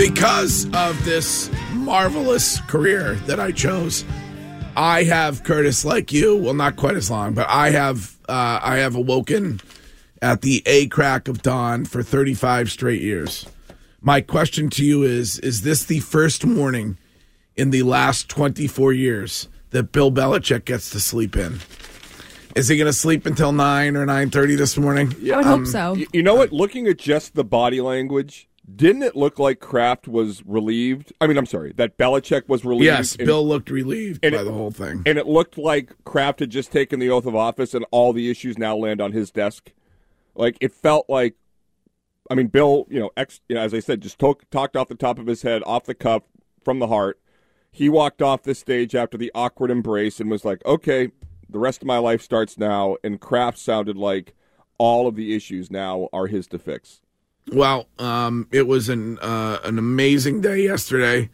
Because of this marvelous career that I chose, I have Curtis like you. Well, not quite as long, but I have uh, I have awoken at the a crack of dawn for 35 straight years. My question to you is: Is this the first morning in the last 24 years that Bill Belichick gets to sleep in? Is he going to sleep until nine or nine thirty this morning? I would hope so. You know what? Looking at just the body language, didn't it look like Kraft was relieved? I mean, I'm sorry, that Belichick was relieved. Yes, and- Bill looked relieved by it- the whole thing. And it looked like Kraft had just taken the oath of office, and all the issues now land on his desk. Like it felt like, I mean, Bill, you know, ex, you know, as I said, just talk, talked off the top of his head, off the cuff, from the heart. He walked off the stage after the awkward embrace and was like, "Okay, the rest of my life starts now." And Kraft sounded like all of the issues now are his to fix. Well, um, it was an uh, an amazing day yesterday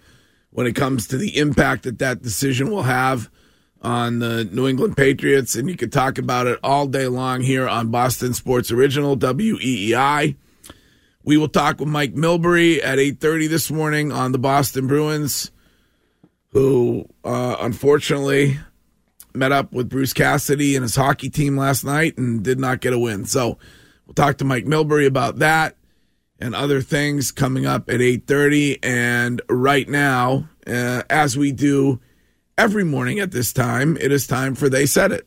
when it comes to the impact that that decision will have on the New England Patriots, and you could talk about it all day long here on Boston Sports Original WEEI. We will talk with Mike Milbury at eight thirty this morning on the Boston Bruins, who uh, unfortunately met up with Bruce Cassidy and his hockey team last night and did not get a win. So we'll talk to Mike Milbury about that and other things coming up at 8.30 and right now uh, as we do every morning at this time it is time for they said it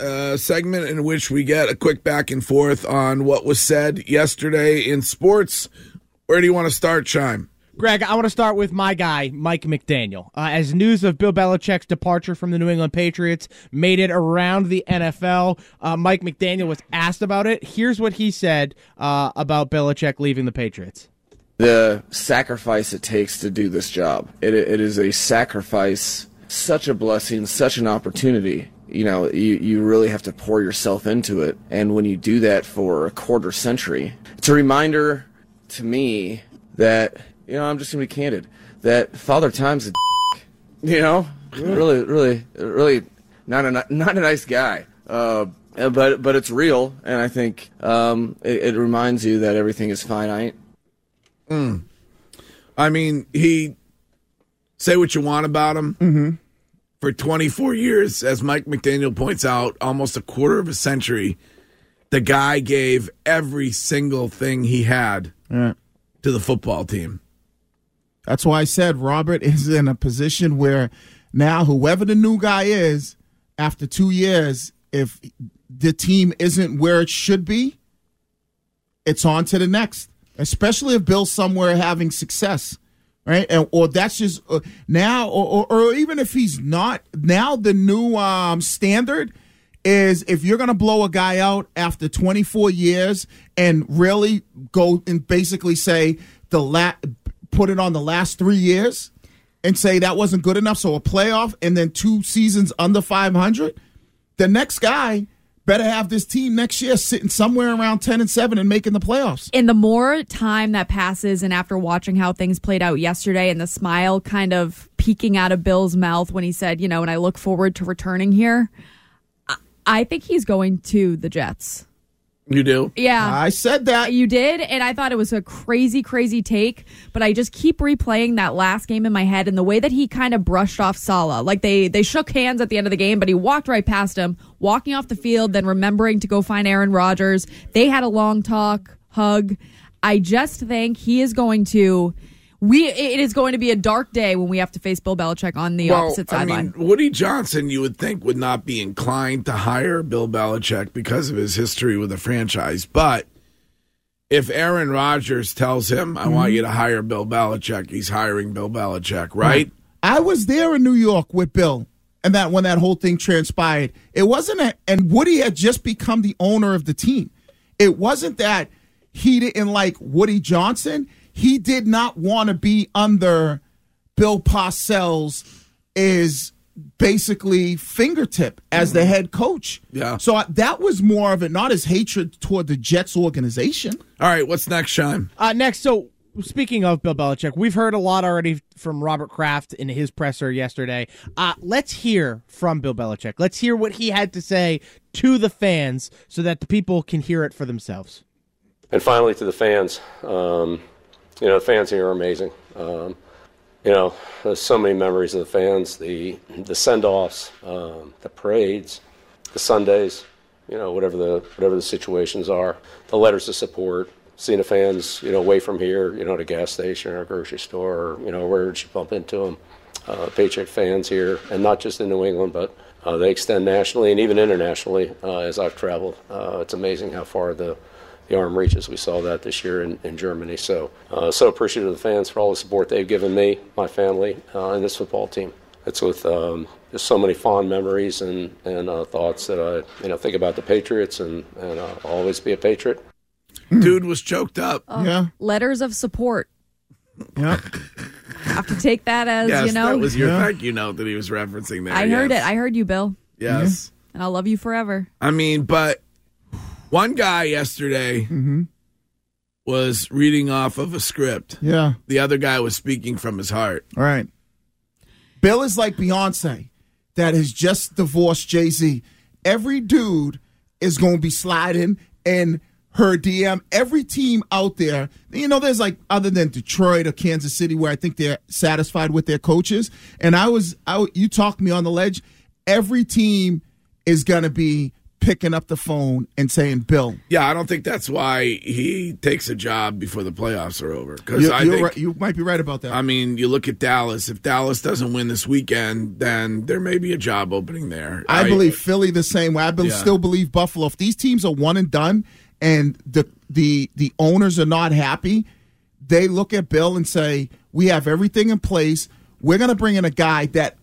a segment in which we get a quick back and forth on what was said yesterday in sports where do you want to start chime Greg, I want to start with my guy, Mike McDaniel. Uh, as news of Bill Belichick's departure from the New England Patriots made it around the NFL, uh, Mike McDaniel was asked about it. Here's what he said uh, about Belichick leaving the Patriots. the sacrifice it takes to do this job. It, it is a sacrifice, such a blessing, such an opportunity. You know, you, you really have to pour yourself into it. And when you do that for a quarter century, it's a reminder to me that, you know, I'm just going to be candid, that Father Time's a you know, really, really, really not a not a nice guy. Uh, but but it's real, and I think um, it, it reminds you that everything is finite. I mean, he say what you want about him. Mm-hmm. For 24 years, as Mike McDaniel points out, almost a quarter of a century, the guy gave every single thing he had to the football team. That's why I said Robert is in a position where now whoever the new guy is, after two years, if the team isn't where it should be, it's on to the next. Especially if Bill's somewhere having success, right? And or that's just uh, now, or, or or even if he's not now, the new um, standard is if you're going to blow a guy out after 24 years and really go and basically say the la- put it on the last three years and say that wasn't good enough, so a playoff and then two seasons under 500, the next guy better have this team next year sitting somewhere around 10 and 7 and making the playoffs. And the more time that passes, and after watching how things played out yesterday, and the smile kind of peeking out of Bill's mouth when he said, you know, and I look forward to returning here, I, think he's going to the Jets. You do? Yeah. I said that. You did, and I thought it was a crazy, crazy take. But I just keep replaying that last game in my head and the way that he kind of brushed off Saleh. Like they they shook hands at the end of the game, but he walked right past him, walking off the field, then remembering to go find Aaron Rodgers. They had a long talk, hug. I just think he is going to we it is going to be a dark day when we have to face Bill Belichick on the opposite sideline. I sideline. mean, Woody Johnson, you would think, would not be inclined to hire Bill Belichick because of his history with the franchise. But if Aaron Rodgers tells him, I want mm-hmm. you to hire Bill Belichick, he's hiring Bill Belichick, right? I was there in New York with Bill, and that when that whole thing transpired, it wasn't. A, and Woody had just become the owner of the team. It wasn't that he didn't like Woody Johnson. He did not want to be under Bill Parcells' is basically fingertip as the head coach. Yeah. So I, that was more of it, not his hatred toward the Jets organization. All right, what's next, Sean? Uh, next, so speaking of Bill Belichick, we've heard a lot already from Robert Kraft in his presser yesterday. Uh, let's hear from Bill Belichick. Let's hear what he had to say to the fans so that the people can hear it for themselves. And finally, to the fans, um, you know, the fans here are amazing. Um, you know, there's so many memories of the fans, the the send-offs, um, the parades, the Sundays, you know, whatever the whatever the situations are, the letters of support, seeing the fans, you know, away from here, you know, at a gas station or a grocery store, or, you know, where did you bump into them? Uh, Patriot fans here, and not just in New England, but uh, they extend nationally and even internationally uh, as I've traveled. Uh, it's amazing how far the the arm reaches. We saw that this year in, in Germany. So, uh, so appreciative of the fans for all the support they've given me, my family, uh, and this football team. It's with um, just so many fond memories and, and uh, thoughts that I you know think about the Patriots and, and uh, I'll always be a Patriot. Dude was choked up. Oh, Yeah. Letters of support. Yeah. Have to take that as yes, you know. that was your Yeah. thank you note that he was referencing there. I heard it. I heard you, Bill, Yes. and I'll love you forever. I mean, but one guy yesterday mm-hmm. was reading off of a script. Yeah. The other guy was speaking from his heart. All right. Bill is like Beyonce that has just divorced Jay Z. Every dude is going to be sliding in her DM. Every team out there, you know, there's like other than Detroit or Kansas City where I think they're satisfied with their coaches. And I was, I, you talked me on the ledge. Every team is going to be picking up the phone and saying, Bill, Yeah, I don't think that's why he takes a job before the playoffs are over. Because you, I think, right, you might be right about that. I mean, you look at Dallas. If Dallas doesn't win this weekend, then there may be a job opening there. I, believe Philly the same way. I be- Yeah. still believe Buffalo. If these teams are one and done, and the the the owners are not happy, they look at Bill and say, "We have everything in place. We're going to bring in a guy that."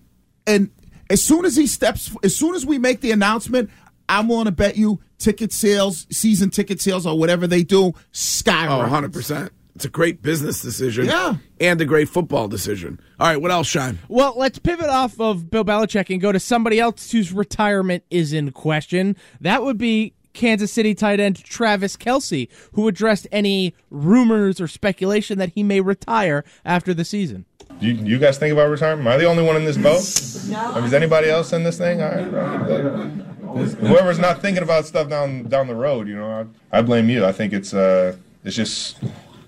And as soon as he steps, as soon as we make the announcement, I'm willing to bet you ticket sales, season ticket sales, or whatever they do, Oh, skyrocket. 100%. It's a great business decision. Yeah. And a great football decision. All right, what else, Shine? Well, let's pivot off of Bill Belichick and go to somebody else whose retirement is in question. That would be Kansas City tight end Travis Kelce, who addressed any rumors or speculation that he may retire after the season. You, you guys think about retirement? Am I the only one in this boat? No. Is anybody else in this thing? All right. Whoever's not thinking about stuff down down the road, you know, I, I blame you. I think it's uh, it's just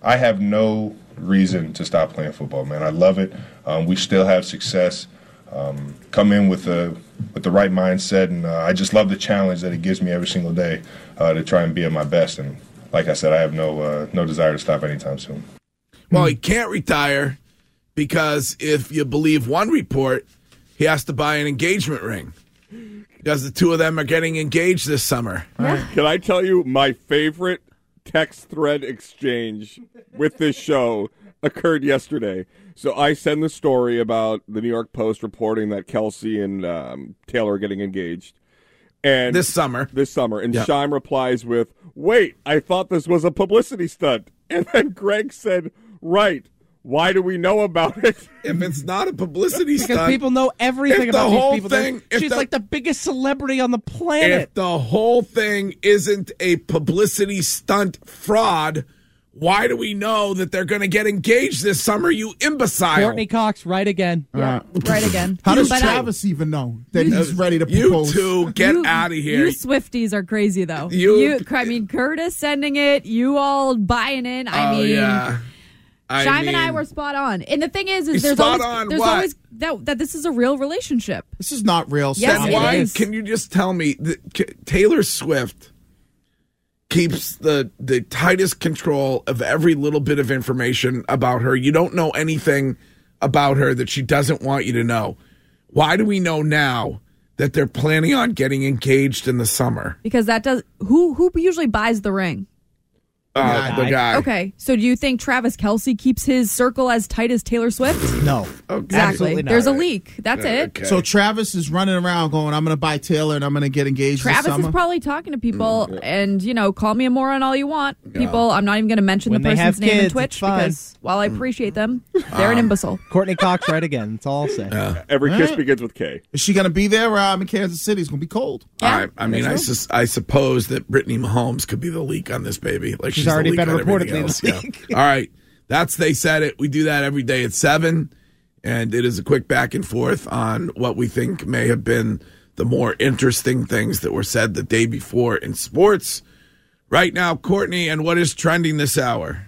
I have no reason to stop playing football, man. I love it. Um, we still have success. Um, come in with the with the right mindset, and uh, I just love the challenge that it gives me every single day uh, to try and be at my best. And like I said, I have no uh, no desire to stop anytime soon. Well, he can't retire because if you believe one report, he has to buy an engagement ring. Because the two of them are getting engaged this summer. Can I tell you my favorite text thread exchange with this show occurred yesterday? So I send the story about the New York Post reporting that Kelce and um, Taylor are getting engaged. And This summer. This summer. And Yeah. Shime replies with, Wait, I thought this was a publicity stunt. And then Greg said, Right. Why do we know about it? If it's not a publicity Because stunt, people know everything If the about whole these people. They're- thing- if She's the- like the biggest celebrity on the planet. if the whole thing isn't a publicity stunt fraud, why do we know that they're going to get engaged this summer, you imbecile? Courtney Cox, right again. Yeah, right again. How does But I- Travis even know that he's ready to You two, get out of here. You Swifties are crazy though. You- I mean, Curtis sending it. You all buying in. I oh, mean, yeah. I Shime and I mean- were spot on. And the thing is, is there's spot always on there's what? always that that this is a real relationship. This is not real. Yes, Stop it why is. can you just tell me that K- Taylor Swift keeps the the tightest control of every little bit of information about her. You don't know anything about her that she doesn't want you to know. Why do we know now that they're planning on getting engaged in the summer? Because that does who who usually buys the ring? Uh, the guy. Okay, so do you think Travis Kelce keeps his circle as tight as Taylor Swift? No, exactly. Not. There's a leak. That's it. So Travis is running around going, "I'm going to buy Taylor and I'm going to get engaged Travis this is probably talking to people, and you know, call me a moron all you want. People, I'm not even going to mention When the they person's have name in kids, Twitch it's fine. because while I appreciate them, they're an Um, imbecile. Courtney Cox right again. That's all I'll say. Every All kiss right. begins with K. Is she going to be there? Where I'm in Kansas City. It's going to be cold. I, I mean, I, Think sus- I suppose that Brittany Mahomes could be the leak on this baby. Like She's she's, already been reportedly else. Yeah. All right, that's they said it. We do that every day at seven, and it is a quick back and forth on what we think may have been the more interesting things that were said the day before in sports. Right now, Courtney, and what is trending this hour?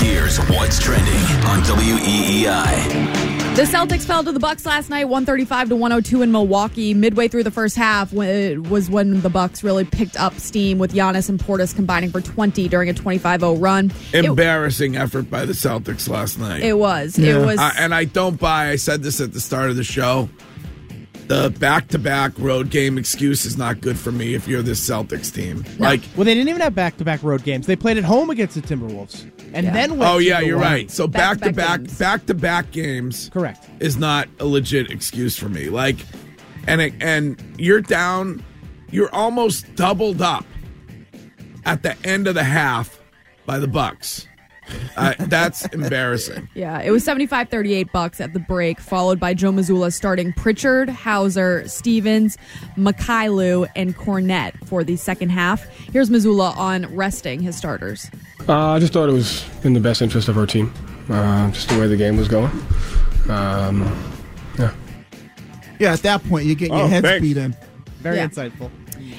here's what's trending on WEEI. The Celtics fell to the Bucks last night, 135 to 102 in Milwaukee. Midway through the first half, it was when the Bucks really picked up steam with Giannis and Portis combining for 20 during a 25-0 run. It, Embarrassing effort by the Celtics last night. it was. It was. I- and I don't buy. I said this at the start of the show. The back-to-back road game excuse is not good for me if you're this Celtics team. Like, Well, they didn't even have back-to-back road games. They played at home against the Timberwolves, and then went oh yeah, the you're road. right. So Back-to-back back-to-back, games. back-to-back games, correct, is not a legit excuse for me. Like, and it, and you're down, you're almost doubled up at the end of the half by the Bucks. Uh, that's embarrassing. Yeah, it was 75-38 Bucks at the break, followed by Joe Mazzulla starting Pritchard, Hauser, Stevens, Mykhailiuk, and Kornet for the second half. Here's Mazzulla on resting his starters. Uh, I just thought it was in the best interest of our team, uh, just the way the game was going. Um, yeah. Yeah, at that point, you get getting Oh, your heads thanks. beat in. Very Yeah. insightful.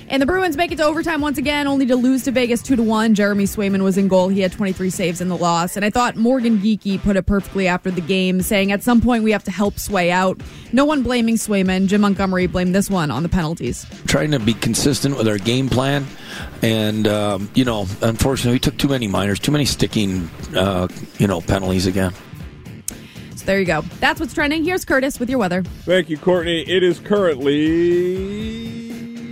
And the Bruins make it to overtime once again, only to lose to Vegas 2 to 1. Jeremy Swayman was in goal. He had 23 saves in the loss. And I thought Morgan Geekie put it perfectly after the game, saying at some point we have to help Sway out. No one blaming Swayman. Jim Montgomery blamed this one on the penalties. trying to be consistent with our game plan. And, um, you know, unfortunately, we took too many minors, too many sticking, uh, you know, penalties again. So there you go. That's what's trending. Here's Curtis with your weather. Thank you, Courtney. It is currently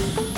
thank you